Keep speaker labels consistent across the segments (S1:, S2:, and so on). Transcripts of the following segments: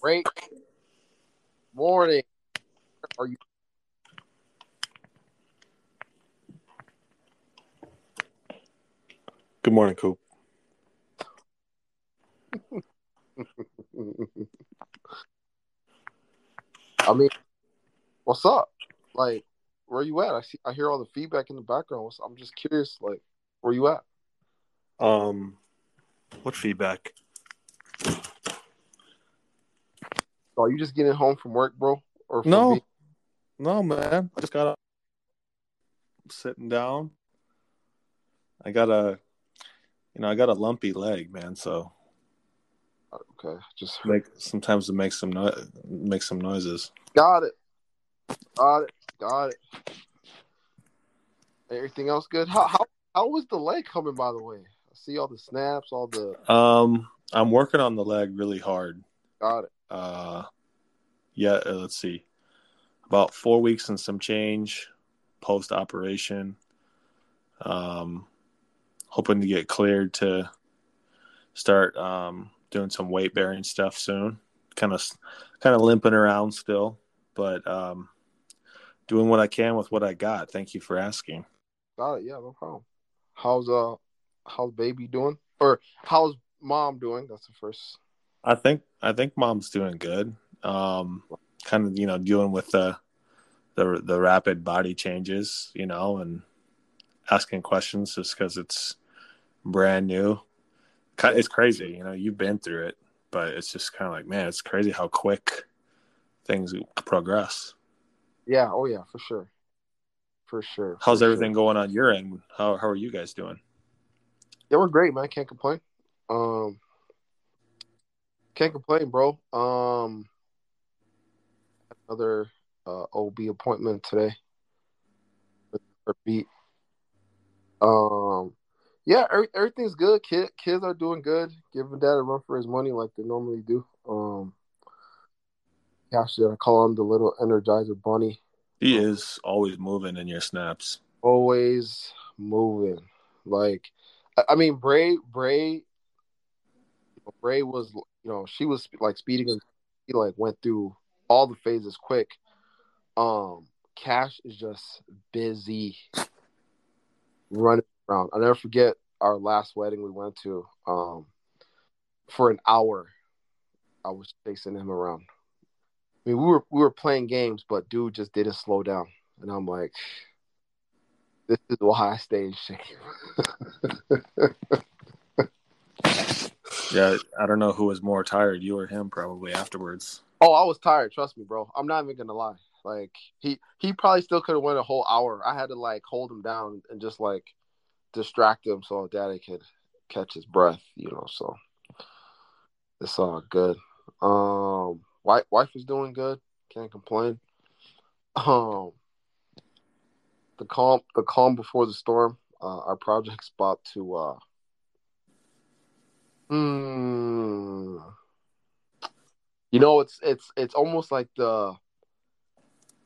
S1: Great morning. Are you?
S2: Good morning, Coop.
S1: I mean, what's up? Like, where you at? I see. I hear all the feedback in the background. What's- I'm just curious. Like, where you at?
S2: Um, what feedback?
S1: Are you just getting home from work, bro? Or from
S2: No,
S1: being-
S2: no, man. I just got up, sitting down. I got a, you know, I got a lumpy leg, man. So
S1: okay, just
S2: make sometimes it makes some no- make some noises.
S1: got it. Got it. Got it. Everything else good? How how how was the leg coming? By the way, I see all the snaps, all the
S2: Um, I'm working on the leg really hard.
S1: got it.
S2: Uh, yeah. uh, Let's see, about four weeks and some change post operation. Um, hoping to get cleared to start um, doing some weight bearing stuff soon. Kind of, kind of limping around still, but um, doing what I can with what I got. Thank you for asking.
S1: Got it. Yeah, no problem. How's uh how's baby doing? Or how's mom doing? That's the first.
S2: I think I think mom's doing good. Um, kind of you know dealing with the the the rapid body changes, you know, and asking questions just because it's brand new. It's crazy, you know. You've been through it, but it's just kind of like, man, it's crazy how quick things progress.
S1: Yeah. Oh yeah, for sure. For sure.
S2: How's
S1: for
S2: everything
S1: sure.
S2: going on your end? How how are you guys doing?
S1: Yeah, we're great, man. Can't complain. Um, can't complain, bro. Um, another uh, OB appointment today. beat. Um, yeah, every, everything's good. Kid, kids are doing good. Giving dad a run for his money like they normally do. Um, actually, I call him the little Energizer Bunny.
S2: He is always moving in your snaps.
S1: always moving. Like, I- I mean, Bray, Bray, Bray was, you know, she was like speeding and he like went through all the phases quick. Um, Cash is just busy running around. I'll never forget our last wedding we went to. Um, for an hour, I was chasing him around. I mean, we were we were playing games, but dude just didn't slow down, and I'm like, this is why I stay in shape.
S2: Yeah, I don't know who was more tired, you or him, probably afterwards.
S1: oh, I was tired. Trust me, bro. I'm not even gonna lie. Like he he probably still could have went a whole hour. I had to like hold him down and just like distract him so Daddy could catch his breath. You know, so it's all good. Um, wife wife is doing good. Can't complain. Um, the calm the calm before the storm. Uh, our project's about to uh Hmm. You know, it's it's it's almost like the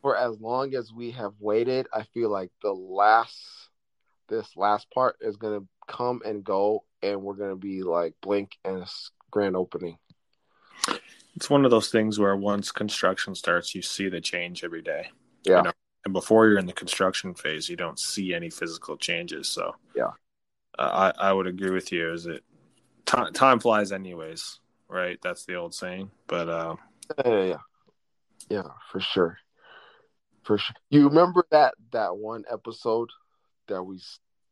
S1: for as long as we have waited, I feel like the last this last part is gonna come and go, and we're gonna be like blink and it's grand opening.
S2: It's one of those things where once construction starts, you see the change every day.
S1: Yeah.
S2: You know, and before you're in the construction phase, you don't see any physical changes. So
S1: Yeah.
S2: uh, I I would agree with you. Is it time time flies anyways, right? That's the old saying. But uh,
S1: Yeah, yeah, yeah, for sure, for sure. You remember that that one episode that we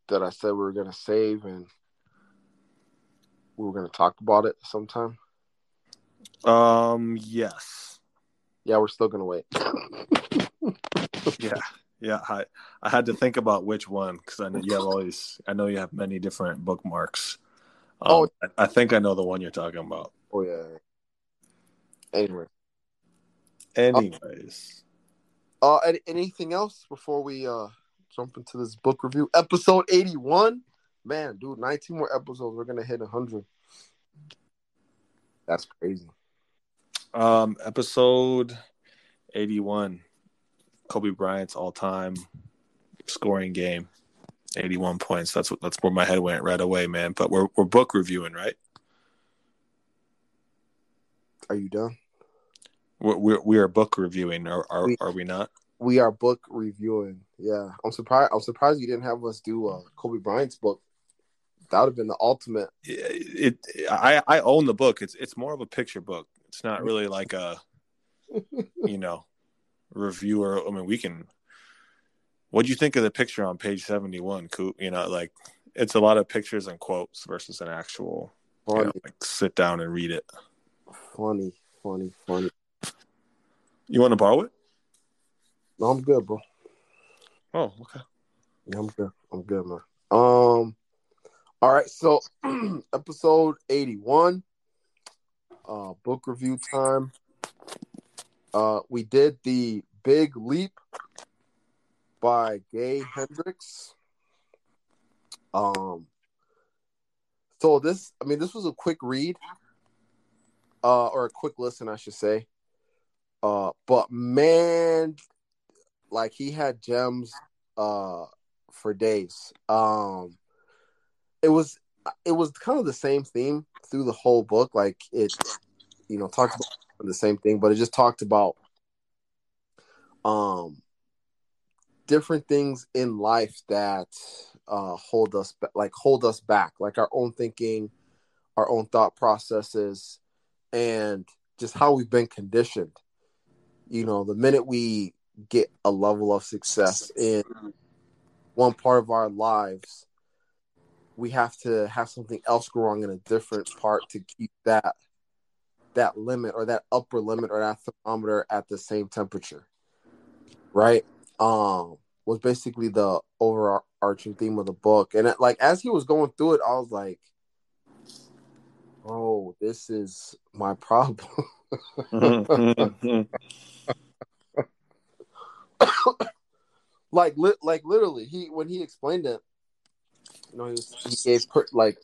S1: that I said we were gonna save and we were gonna talk about it sometime.
S2: um, yes,
S1: Yeah, we're still gonna wait.
S2: yeah, yeah. I I had to think about which one because I know you have all these. I know you have many different bookmarks. Um,
S1: Oh.
S2: I, think I know the one you're talking about.
S1: Oh yeah. Anyway,
S2: Anyways.
S1: uh, any, anything else before we uh jump into this book review? Episode eighty-one. Man, dude, nineteen more episodes. We're gonna hit hundred. That's crazy.
S2: Um, episode eighty-one, Kobe Bryant's all-time scoring game, eighty-one points. That's what that's where my head went right away, man. But we're we're book reviewing, right?
S1: Are you done?
S2: We're, we're we are book reviewing, are are,
S1: We-
S2: are we not?
S1: We are book reviewing. Yeah, I'm surprised. I'm surprised you didn't have us do uh, Kobe Bryant's book. That would have been the ultimate.
S2: It, it I I own the book. It's it's more of a picture book. It's not really like a you know reviewer. I mean, we can. What do you think of the picture on page seventy one, Coop? You know, like it's a lot of pictures and quotes versus an actual. You know, like sit down and read it.
S1: funny, funny, funny.
S2: You want to borrow it?
S1: No, I'm good, bro.
S2: Oh, okay.
S1: Yeah, I'm good. I'm good, man. Um, all right. So, episode eighty-one, uh, book review time. Uh, we did the Big Leap by Gay Hendricks. Um, so this, I mean, this was a quick read, uh, or a quick listen, I should say. Uh, but man, like he had gems, uh, for days. Um, it was it was kind of the same theme through the whole book. Like it, you know, talked about the same thing, but it just talked about um different things in life that uh hold us like hold us back, like our own thinking, our own thought processes, and just how we've been conditioned. You know, the minute we get a level of success in one part of our lives, we have to have something else go wrong in a different part to keep that that limit or that upper limit or that thermometer at the same temperature. Right? Um was basically the overarching theme of the book. And it, like as he was going through it, I was like, Oh, this is my problem. like li- like literally he when he explained it you know he, was, he gave per- like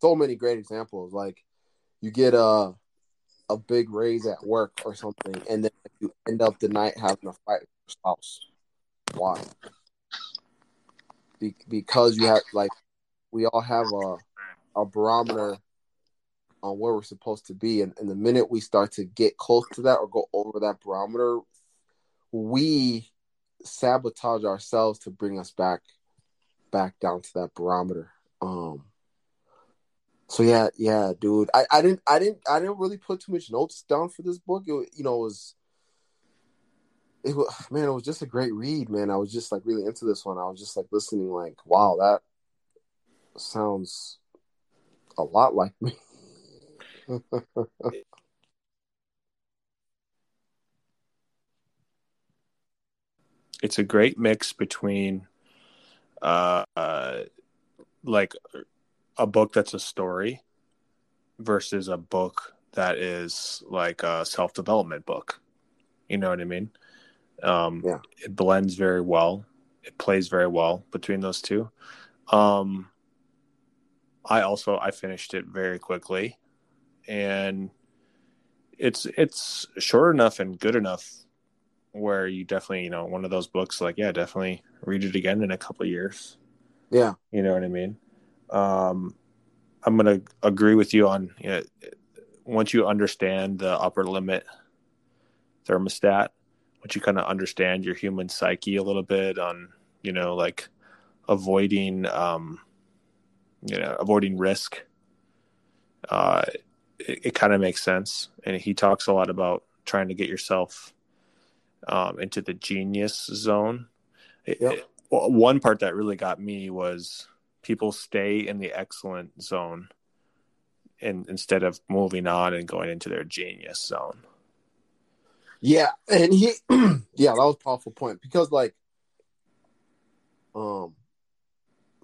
S1: so many great examples like you get a a big raise at work or something and then you end up the night having a fight with your spouse why Be- because you have like we all have a a barometer on where we're supposed to be and, and the minute we start to get close to that or go over that barometer we sabotage ourselves to bring us back back down to that barometer. Um so yeah, yeah, dude. I, I didn't I didn't I didn't really put too much notes down for this book. It, you know, it was it was man, it was just a great read, man. I was just like really into this one. I was just like listening, like, wow, that sounds a lot like me.
S2: it's a great mix between uh, uh like a book that's a story versus a book that is like a self-development book you know what i mean um
S1: Yeah.
S2: it blends very well. It plays very well between those two. Um i also i finished it very quickly. And it's it's short enough and good enough where you definitely you know one of those books like yeah definitely read it again in a couple years.
S1: Yeah.
S2: you know what i mean? Um i'm gonna agree with you on you know, once you understand the upper limit thermostat once you kind of understand your human psyche a little bit on you know like avoiding um you know avoiding risk uh it, it kind of makes sense and he talks a lot about trying to get yourself um, into the genius zone.
S1: Yep.
S2: it- one part that really got me was people stay in the excellent zone and instead of moving on and going into their genius zone.
S1: Yeah, and he, yeah, that was a powerful point because, like, um,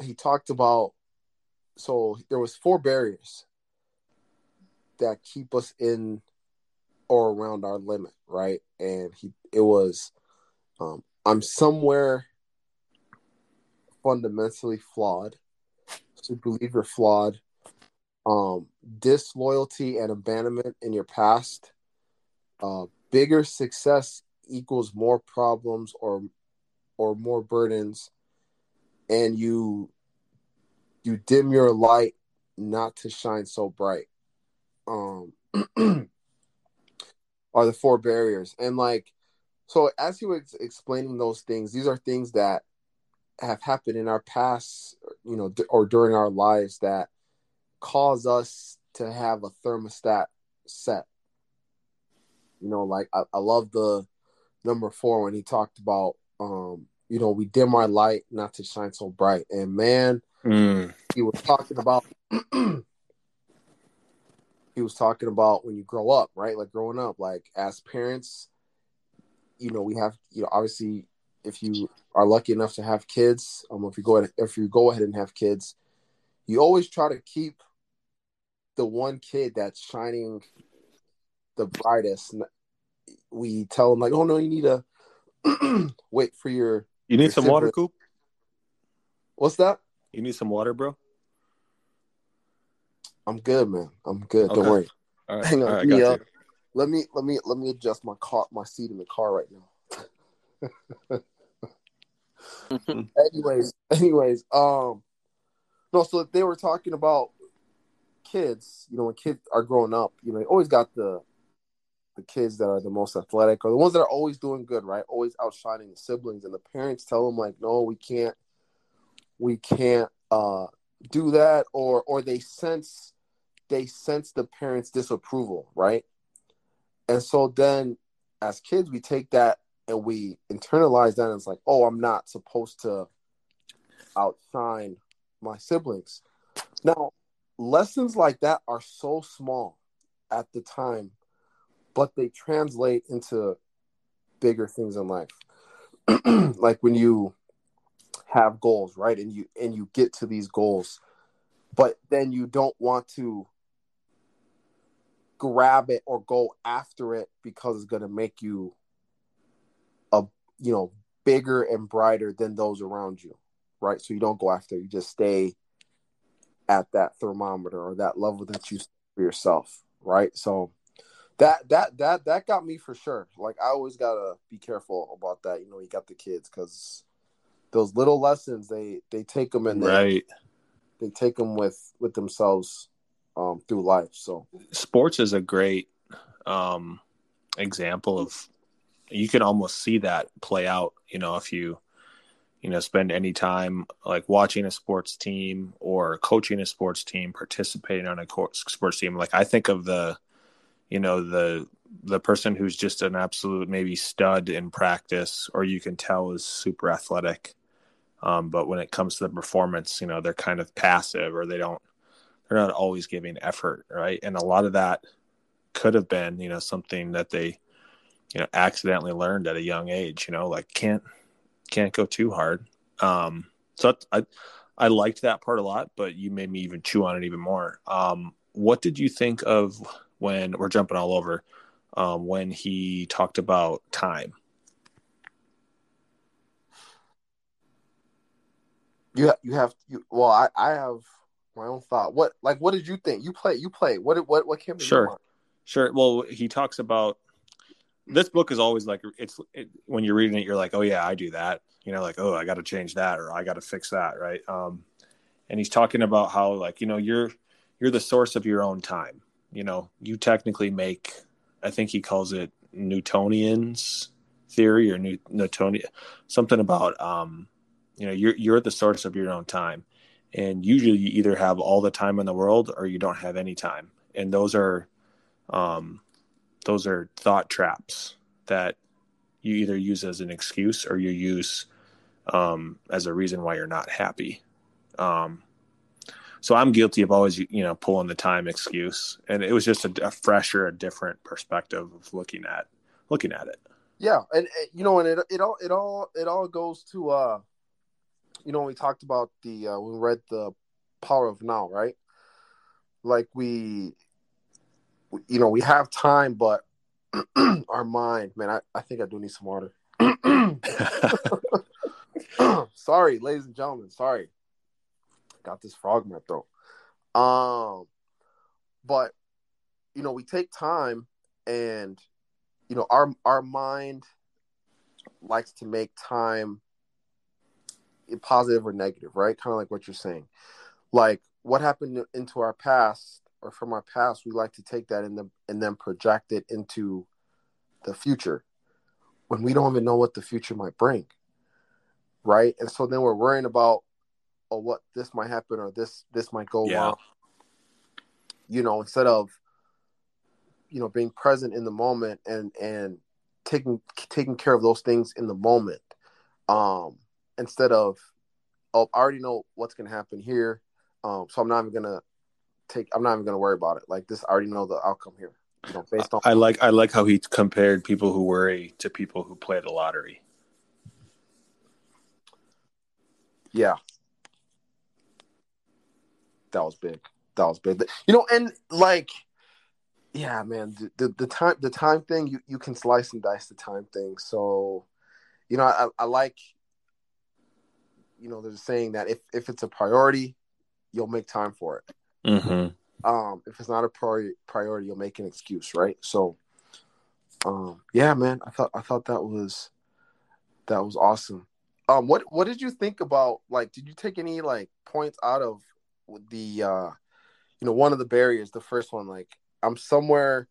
S1: he talked about so there was four barriers that keep us in or around our limit, right? And he, it was, um, I'm somewhere fundamentally flawed. So believe you're flawed. Um, disloyalty and abandonment in your past. Uh, bigger success equals more problems or or more burdens and you you dim your light not to shine so bright um are the four barriers. And like, so as he was explaining those things, these are things that have happened in our past, you know, or during our lives that cause us to have a thermostat set. You know, like I, I love the number four when he talked about, um, you know, we dim our light not to shine so bright. And man, mm. he was talking about he was talking about when you grow up, right? Like growing up, like as parents, you know, we have, you know, obviously, if you are lucky enough to have kids, um, if you go ahead, if you go ahead and have kids, you always try to keep the one kid that's shining the brightest. We tell them like, oh no, you need to wait for your.
S2: You need
S1: your
S2: some sibling. water, Coop.
S1: What's that?
S2: You need some water, bro.
S1: I'm good, man. I'm good. Okay. Don't worry. All right. Hang on. All right, uh, let me let me let me adjust my car my seat in the car right now. anyways, anyways, um no, so they were talking about kids, you know, when kids are growing up, you know, you always got the the kids that are the most athletic or the ones that are always doing good, right? Always outshining the siblings and the parents tell them like, no, we can't we can't uh do that or or they sense they sense the parents disapproval right and so then as kids we take that and we internalize that and it's like oh i'm not supposed to outshine my siblings now lessons like that are so small at the time but they translate into bigger things in life. Like when you have goals right? And you and you get to these goals but then you don't want to grab it or go after it because it's going to make you a you know bigger and brighter than those around you right? So you don't go after it, you just stay at that thermometer or that level that you for yourself right? So that that that that got me for sure like i always gotta be careful about that you know you got the kids because those little lessons they they take them and right they, they take them with with themselves um, through life. So
S2: sports is a great um, example of you can almost see that play out. You know, if you you know spend any time like watching a sports team or coaching a sports team, participating on a sports team. Like I think of the you know the the person who's just an absolute maybe stud in practice or you can tell is super athletic um, but when it comes to the performance you know they're kind of passive or they don't they're not always giving effort, right? And a lot of that could have been, you know, something that they, you know, accidentally learned at a young age. You know, like can't can't go too hard. Um, so I I liked that part a lot, but you made me even chew on it even more. Um, what did you think of when we're jumping all over? Um, when he talked about time.
S1: You you have you well I I have my own thought. What like what did you think? You play you play. What what what came
S2: Sure. Sure. Well, he talks about this book is always like it's it, when you're reading it you're like, "Oh yeah, I do that." You know, like, "Oh, I got to change that or I got to fix that," right? Um and he's talking about how like, you know, you're you're the source of your own time. You know, you technically make I think he calls it Newtonian's theory or Newtonian something about um you know, you're you're at the source of your own time. And usually you either have all the time in the world or you don't have any time. And those are um, those are thought traps that you either use as an excuse or you use um, as a reason why you're not happy. Um, so i'm guilty of always you know pulling the time excuse and it was just a, a fresher a different perspective of looking at looking at it
S1: yeah and, and you know and it, it all it all it all goes to uh you know, we talked about the uh, we read the power of now, right? Like we, you know, we have time, but our mind, man, I, I think I do need some water. sorry, ladies and gentlemen, sorry. Got this frog in my throat. Um, but you know, we take time, and you know, our our mind likes to make time positive or negative, right? Kind of like what you're saying. Like what happened into our past or from our past, we like to take that and then and then project it into the future when we don't even know what the future might bring right and so then we're worrying about oh what this might happen or this this might go
S2: Yeah.
S1: wrong you know instead of you know being present in the moment and and taking taking care of those things in the moment um instead of oh i already know what's going to happen here um so i'm not even going to take i'm not even going to worry about it like this i already know the outcome here you know based on
S2: I like I like how he compared people who worry to people who play the lottery.
S1: Yeah. That was big. That was big. You know, and like, yeah, man, the, the, the time the time thing you, you can slice and dice the time thing. So, you know, I, I like, you know, there's a saying that if if it's a priority, you'll make time for it.
S2: Mm-hmm.
S1: Um, if it's not a priority, priority, you'll make an excuse, right? So, um, yeah, man, I thought I thought that was that was awesome. Um, what what did you think about like? Did you take any like points out of the uh, you know, one of the barriers? The first one, like, I'm somewhere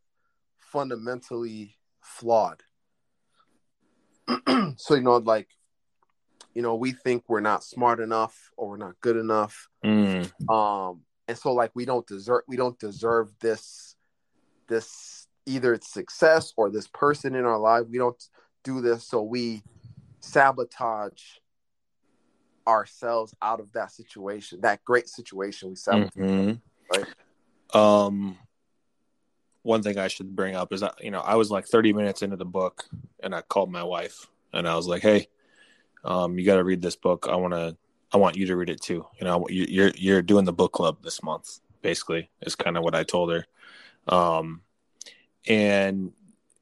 S1: fundamentally flawed. so you know, like, you know, we think we're not smart enough or we're not good enough
S2: Mm.
S1: um and so like we don't deserve we don't deserve this this either it's success or this person in our life we don't do this so we sabotage ourselves out of that situation that great situation we sabotage
S2: Mhm.
S1: right
S2: Um, one thing I should bring up is that you know I was like 30 minutes into the book, and I called my wife, and I was like, "Hey, um, you got to read this book. I want to, I want you to read it too. You know, you- you're you're doing the book club this month. Basically, is kind of what I told her. Um, and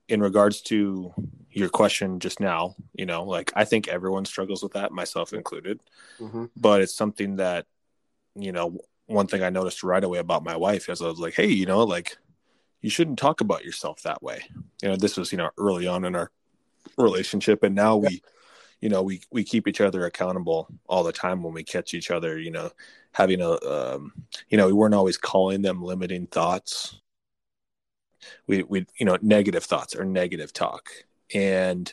S2: in regards to your question just now, you know, like I think everyone struggles with that, myself included.
S1: Hmm
S2: but it's something that you know one thing i noticed right away about my wife is i was like hey you know like you shouldn't talk about yourself that way. You know this was you know early on in our relationship and now we you know we we keep each other accountable all the time when we catch each other you know having a um, you know we weren't always calling them limiting thoughts we we you know negative thoughts or negative talk. And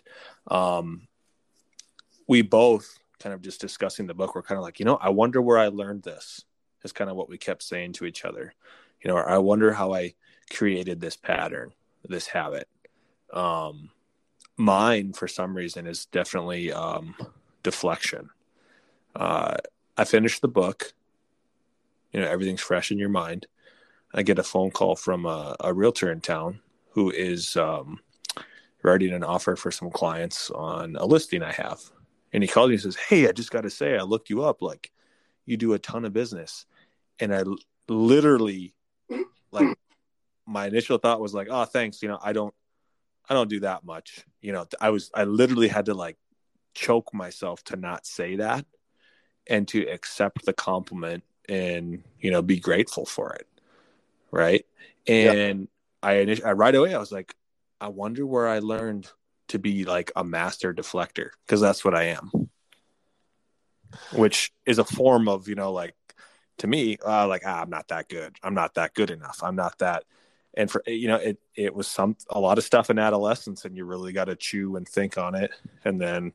S2: um we both kind of just discussing the book we're kind of like you know i wonder where i learned this is kind of what we kept saying to each other. You know i wonder how i created this pattern this habit. Um mine for some reason is definitely um deflection. Uh i finished the book. You know everything's fresh in your mind i get a phone call from a, a realtor in town who is um writing an offer for some clients on a listing i have. And he calls me and says hey i just got to say i looked you up. Like you do a ton of business. And i l- literally like my initial thought was like oh thanks. You know i don't i don't do that much. You know i was i literally had to like choke myself to not say that and to accept the compliment and you know be grateful for it right? And i i right away i was like i wonder where i learned to be like a master deflector because that's what i am. Which is a form of you know like to me uh, like ah, i'm not that good. I'm not that good enough. I'm not that and for you know it it was some a lot of stuff in adolescence and you really got to chew and think on it and then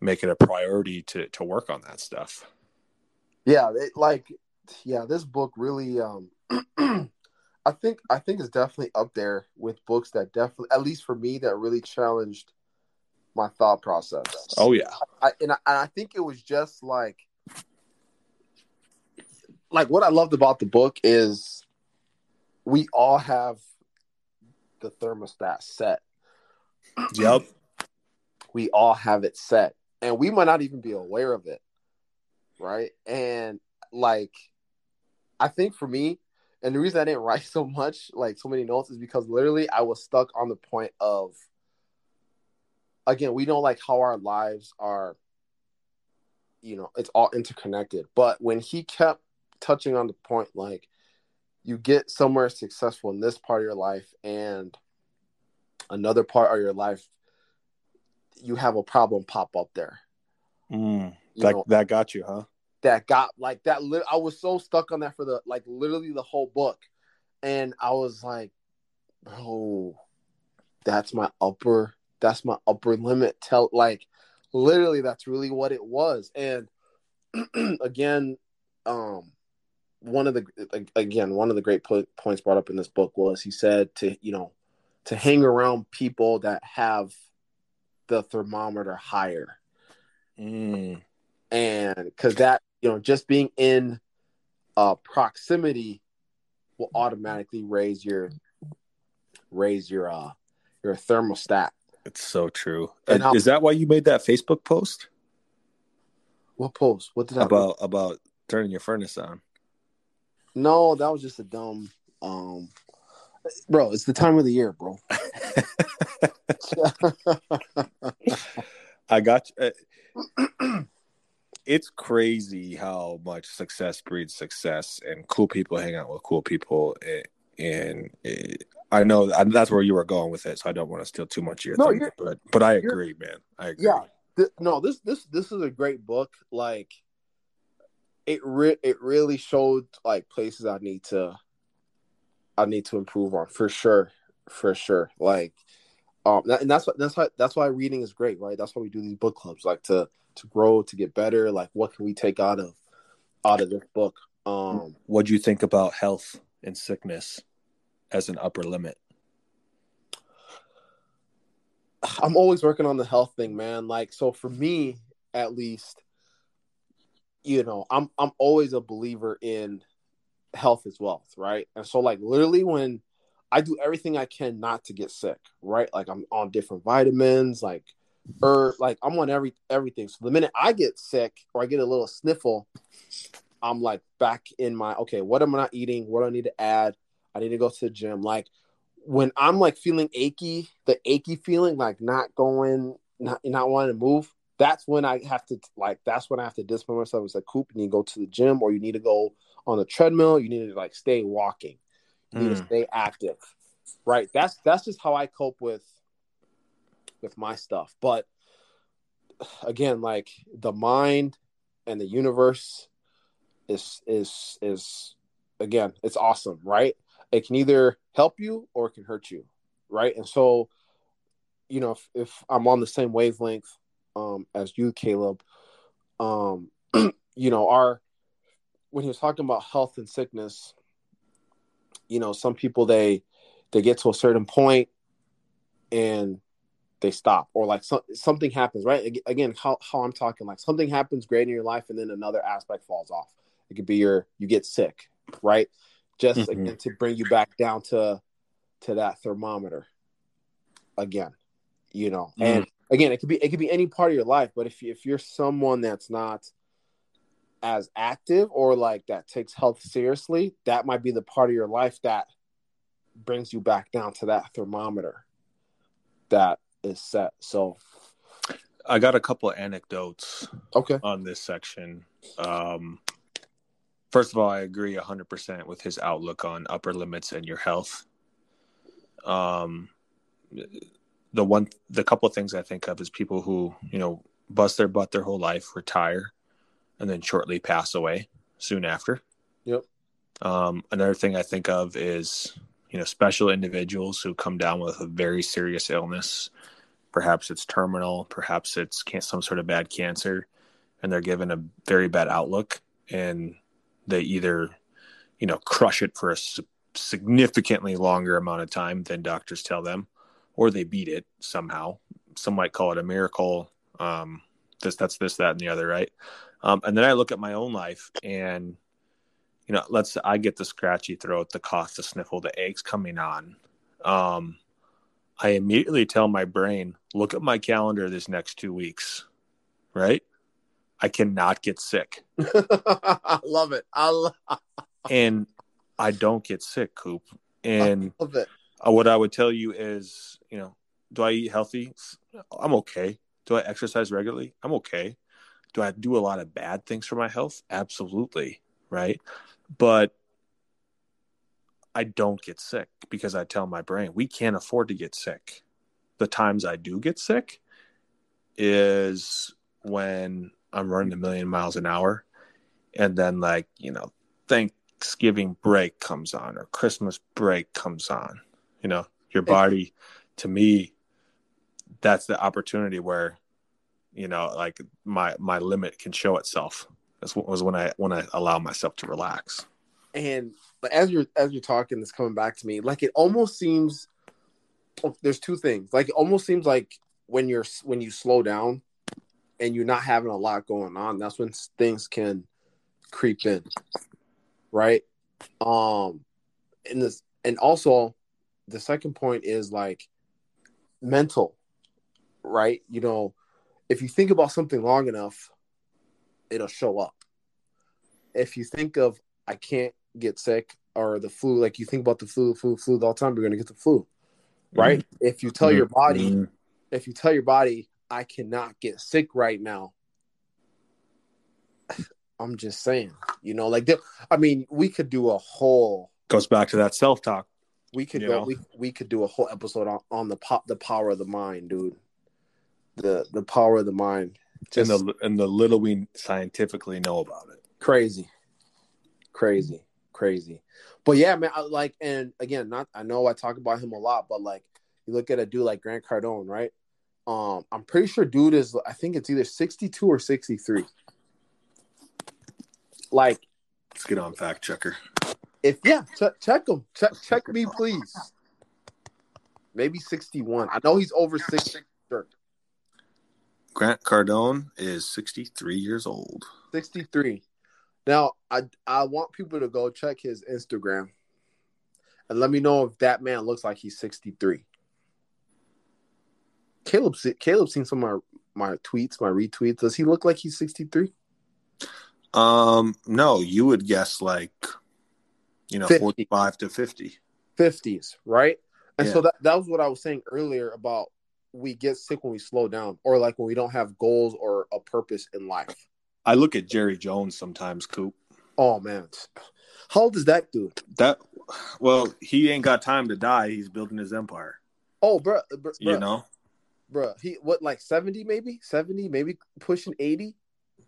S2: make it a priority to to work on that stuff.
S1: Yeah it, like yeah this book really um i think i think it's definitely up there with books that definitely at least for me that really challenged my thought process
S2: oh yeah
S1: I, and, I, and I think it was just like like what I loved about the book is we all have the thermostat set.
S2: yep
S1: We all have it set, and we might not even be aware of it, right? And like, I think for me, and the reason I didn't write so much, like so many notes, is because literally I was stuck on the point of, again, we know like how our lives are you know it's all interconnected. But when he kept touching on the point like you get somewhere successful in this part of your life and another part of your life you have a problem pop up there.
S2: Mm, that,
S1: know?
S2: that got you huh
S1: that got like that li- i was so stuck on that for the like literally the whole book. And i was like bro that's my upper that's my upper limit. Tell like literally that's really what it was. And again um one of the again one of the great po- points brought up in this book was he said to you know to hang around people that have the thermometer higher.
S2: Mm.
S1: and because that you know just being in uh proximity will automatically raise your raise your uh your thermostat
S2: It's so true.
S1: And
S2: is that why you made that Facebook post
S1: what post what did I
S2: about about turning your furnace on?
S1: no that was just a dumb um bro it's the time of the year bro
S2: I got you. It's crazy how much success breeds success, and cool people hang out with cool people. Eh, and, and it, I know that's where you were going with it, so I don't want to steal too much of your
S1: No,
S2: thunder. But but I agree, man. I agree.
S1: yeah th- no this this this is a great book like it re- it really showed like places i need to i need to improve on for sure for sure like um that, and that's what that's why that's why reading is great right that's why we do these book clubs like to to grow to get better like what can we take out of out of this book um
S2: What do you think about health and sickness as an upper limit?
S1: I'm always working on the health thing, man. Like so for me at least, you know, I'm I'm always a believer in health is wealth, right? And so like literally when I do everything I can not to get sick, right? Like I'm on different vitamins, like or like I'm on every everything. So the minute I get sick or I get a little sniffle, I'm like back in my okay, what am I not eating? What do I need to add? I need to go to the gym. Like when I'm like feeling achy, the achy feeling, like not going, not not wanting to move, that's when I have to like that's when I have to discipline myself. It's like Coop, you need to go to the gym or you need to go on the treadmill, you need to like stay walking. You need to
S2: Mm.
S1: stay active. Right. That's that's just how I cope with with my stuff. But again, like the mind and the universe is is is again, it's awesome, right? It can either help you or it can hurt you, right? And so, you know, if, if I'm on the same wavelength um as you, Caleb, um, you know, our when he was talking about health and sickness, you know, some people they they get to a certain point and they stop or like some, something happens right? Again how, how i'm talking like something happens great in your life and then another aspect falls off. It could be your you get sick right? Just
S2: Mhm.
S1: again to bring you back down to to that thermometer again you know? And again it could be it could be any part of your life but if you, if you're someone that's not as active or like that takes health seriously that might be the part of your life that brings you back down to that thermometer that is set so
S2: I got a couple of anecdotes
S1: okay
S2: on this section. Um, first of all, I agree 100% with his outlook on upper limits and your health. Um, the one, the couple of things I think of is people who, you know, bust their butt their whole life, retire, and then shortly pass away soon after.
S1: Yep.
S2: Um, another thing I think of is, you know, special individuals who come down with a very serious illness. Perhaps it's terminal, perhaps it's can- some sort of bad cancer, and they're given a very bad outlook, and they either, you know, crush it for a s- significantly longer amount of time than doctors tell them, or they beat it somehow. Some might call it a miracle. Um, this, that's this, that, and the other, right? Um, and then I look at my own life, and you know, let's say I get the scratchy throat, the cough, the sniffle, the aches coming on. Um, I immediately tell my brain, look at my calendar this next two weeks, right? I cannot get sick.
S1: i love it i lo-
S2: And I don't get sick, Coop. And
S1: love it
S2: uh, what I would tell you is, you know, do I eat healthy? I'm okay. Do I exercise regularly? I'm okay. Do I do a lot of bad things for my health? Absolutely. Right. But I don't get sick because I tell my brain we can't afford to get sick. The times I do get sick is when I'm running a million miles an hour and then like, you know, Thanksgiving break comes on or Christmas break comes on. You know, your body to me, that's the opportunity where, you know, like my my limit can show itself. That's what was when I when I allow myself to relax.
S1: And but as you're as you're talking, it's coming back to me. Like it almost seems oh, there's two things. Like it almost seems like when you're when you slow down and you're not having a lot going on, that's when things can creep in, right? Um, and this and also the second point is like mental, right? You know, if you think about something long enough, it'll show up. If you think of I can't get sick or the flu, like you think about the flu, flu, flu all the time, you're gonna get the flu, right? Mm-hmm. If you tell mm-hmm. your body, mm-hmm. if you tell your body, I cannot get sick right now, I'm just saying, you know, like I mean, we could do a whole
S2: goes back to that self talk.
S1: We could go, we we could do a whole episode on, on the pop the power of the mind, dude. The the power of the mind.
S2: Just, and the and the little we scientifically know about it.
S1: Crazy. Crazy. Crazy. But yeah, man, I, like and again, not I know I talk about him a lot, but like you look at a dude like Grant Cardone, right? Um, I'm pretty sure dude is I think it's either 62 or 63. Like,
S2: let's get on fact checker.
S1: If yeah, ch- check him. Check check me, please. Maybe sixty-one. I know he's over six. Sure.
S2: Grant Cardone is sixty-three years old.
S1: Sixty-three. Now, I I want people to go check his Instagram and let me know if that man looks like he's sixty-three. Caleb, Caleb seen some of my my tweets, my retweets. Does he look like he's sixty-three?
S2: Um, no, you would guess like, you know, 50. 45 to 50.
S1: 50s, right? And yeah. so that, that was what I was saying earlier about we get sick when we slow down or like when we don't have goals or a purpose in life.
S2: I look at Jerry Jones sometimes, Coop.
S1: Oh man. How old is that dude?
S2: That well, he ain't got time to die. He's building his empire.
S1: Oh, bro, bro
S2: you know,
S1: bro. He what like seventy, maybe seventy, maybe pushing eighty.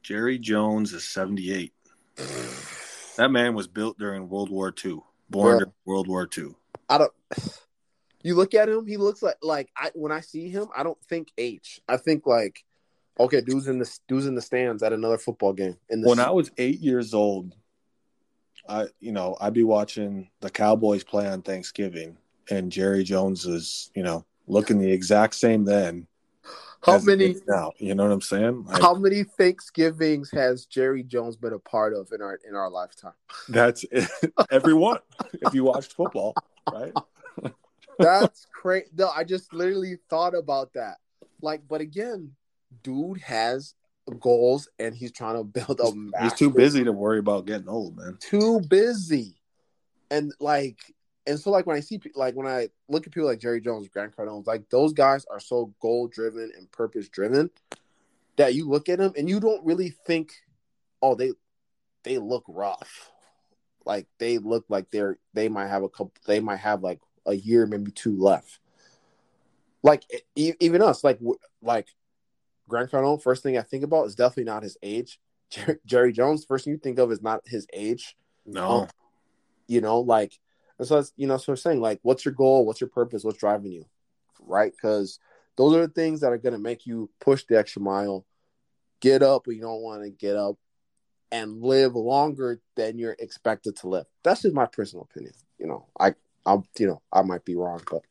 S2: Jerry Jones is 78. that man was built during World War II, born during World War II.
S1: I don't. You look at him; he looks like like I when I see him, I don't think H. I think like, okay, dude's in the dude's in the stands at another football game. In the
S2: when I was eight years old, I you know I'd be watching the Cowboys play on Thanksgiving, and Jerry Jones is you know looking the exact same then
S1: how many
S2: now? You know what I'm saying?
S1: Like, how many Thanksgivings has Jerry Jones been a part of in our in our lifetime?
S2: That's it. everyone. if you watched football, right?
S1: that's crazy. No, I just literally thought about that. Like, but again, dude has goals and he's trying to build a.
S2: He's too busy to worry about getting old, man.
S1: Too busy, and like and so like when I see like when I look at people like Jerry Jones, Grant Cardone, like those guys are so goal driven and purpose driven that you look at them and you don't really think, oh they they look rough, like they look like they're they might have a couple, they might have like a year, maybe two left. Like even us, like like Grant Cardone, first thing I think about is definitely not his age. Jerry Jones, first thing you think of is not his age.
S2: No, um,
S1: you know, like and so that's you know, so I'm saying like, what's your goal? What's your purpose? What's driving you, right? Because those are the things that are going to make you push the extra mile, get up when you don't want to get up, and live longer than you're expected to live. That's just my personal opinion. You know, I, I'm, you know, I might be wrong, but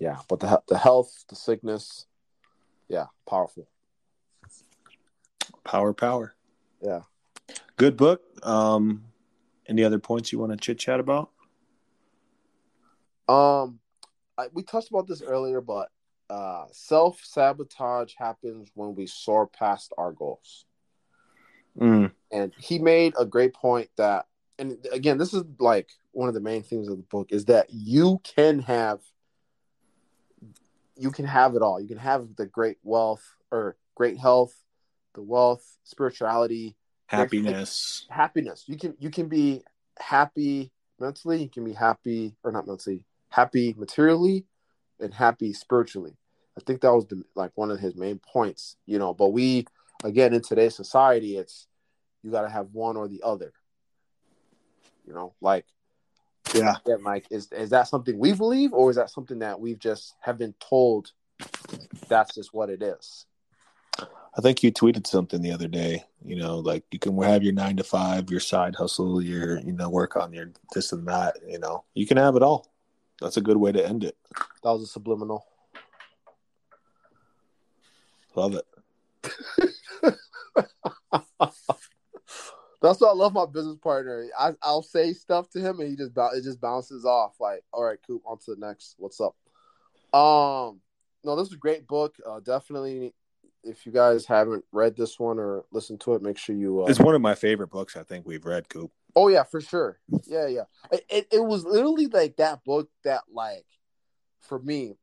S1: yeah, but the the health, the sickness, yeah, powerful.
S2: Power, power.
S1: Yeah.
S2: Good book. Um, any other points you want to chit chat about?
S1: Um, I, we touched about this earlier, but uh, self sabotage happens when we soar past our goals.
S2: Mm.
S1: And he made a great point that, and again, this is like one of the main themes of the book is that you can have, you can have it all. You can have the great wealth or great health, the wealth, spirituality,
S2: happiness.
S1: happiness. You can you can be happy mentally you can be happy or not mentally happy materially and happy spiritually. I think that was the, like one of his main points you know but we again in today's society it's you got to have one or the other. You know like
S2: Yeah.
S1: Yeah, Mike, is is that something we believe, or is that something that we've just have been told that's just what it is?
S2: I think you tweeted something the other day. You know, like you can have your nine to five, your side hustle, your you know work on your this and that. You know, you can have it all. That's a good way to end it.
S1: That was a subliminal.
S2: Love it.
S1: That's why I love my business partner. I I'll say stuff to him and he just it just bounces off. Like, all right, Coop, on to the next. What's up? Um, no, this is a great book. Uh, definitely, if you guys haven't read this one or listened to it, make sure you. Uh,
S2: It's one of my favorite books. I think we've read, Coop.
S1: Oh yeah, for sure. Yeah, yeah. It, it it was literally like that book that like for me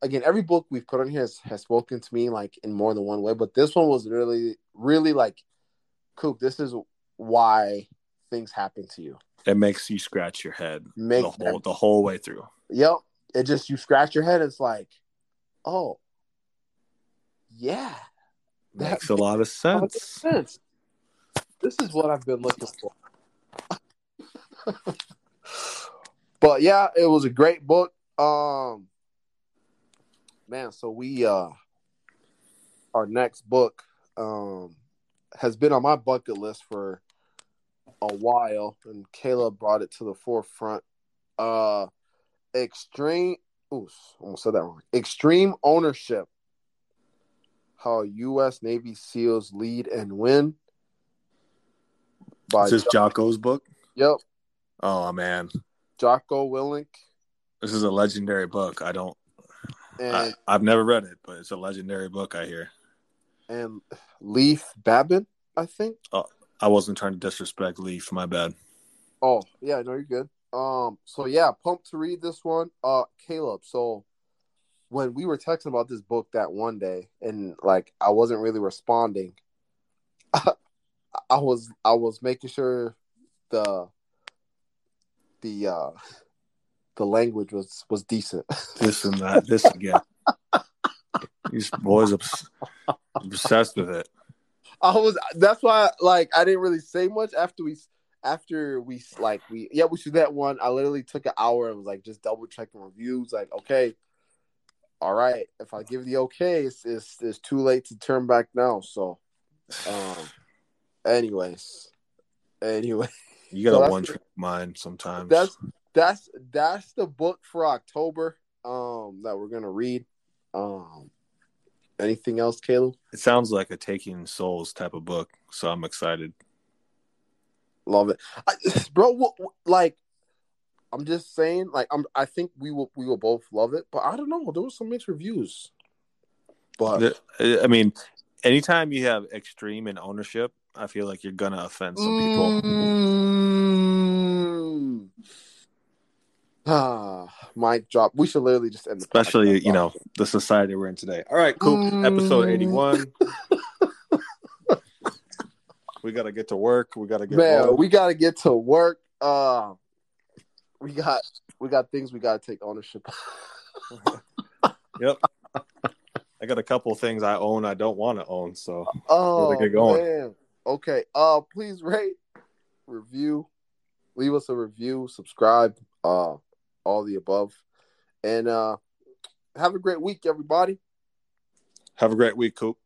S1: again every book we've put on here has, has spoken to me like in more than one way, but this one was really really like Coop, this is why things happen to you.
S2: It makes you scratch your head
S1: Make
S2: the whole the whole way through.
S1: Yep. It just you scratch your head, it's like, oh yeah. That
S2: Makes a lot of sense.
S1: sense. This is what I've been looking for. but yeah, it was a great book. Um man, so we uh our next book um has been on my bucket list for a while and Caleb brought it to the forefront. Uh extreme ooh, almost said that wrong. Extreme ownership. How US Navy SEALs lead and win. By
S2: Is this Jocko's book?
S1: Yep,
S2: Oh man,
S1: Jocko Willink
S2: this is a legendary book. I don't.
S1: and
S2: I, I've never read it, but it's a legendary book. I hear.
S1: and Leif Babin, I think.
S2: I wasn't trying to disrespect Leif. My bad.
S1: Oh, yeah, no, you're good. Um, so yeah, pumped to read this one. Uh Caleb, so when we were texting about this book that one day and like I wasn't really responding, I was I was making sure the the uh the language was was decent.
S2: This and that. This again. These boys obs- obsessed with it.
S1: I was that's why like I didn't really say much after we after we like we yeah we should that one. I literally took an hour and was like just double checking reviews. Like okay, all right. If I give the okay, it's it's, it's too late to turn back now. So, um, anyways, anyway,
S2: You got
S1: So
S2: a one trick mind sometimes.
S1: that's that's that's the book for October. Um, that we're gonna read. Um, anything else, Caleb?
S2: it sounds like a Taking Souls type of book, so I'm excited.
S1: Love it, I, bro. What, what- like, I'm just saying. Like, I'm. I think we will. We will both love it. But I don't know. There was some mixed reviews. But
S2: I mean, anytime you have extreme in ownership, I feel like you're gonna offend some people.
S1: Mm. Ah, mic drop. We should literally just end the
S2: Especially,
S1: podcast
S2: you know, the society we're in today. All right, cool.
S1: Mm.
S2: Episode 81. we got to get to work. We got to get
S1: Man, we gotta get to work. Uh, we got we got things we gotta take ownership.
S2: Yep. I got a couple things I own I don't want to own, so
S1: Oh
S2: get going.
S1: man. Okay. Uh, please rate, review, leave us a review, subscribe, uh, all the above, and uh, have a great week, everybody.
S2: have a great week, Coop.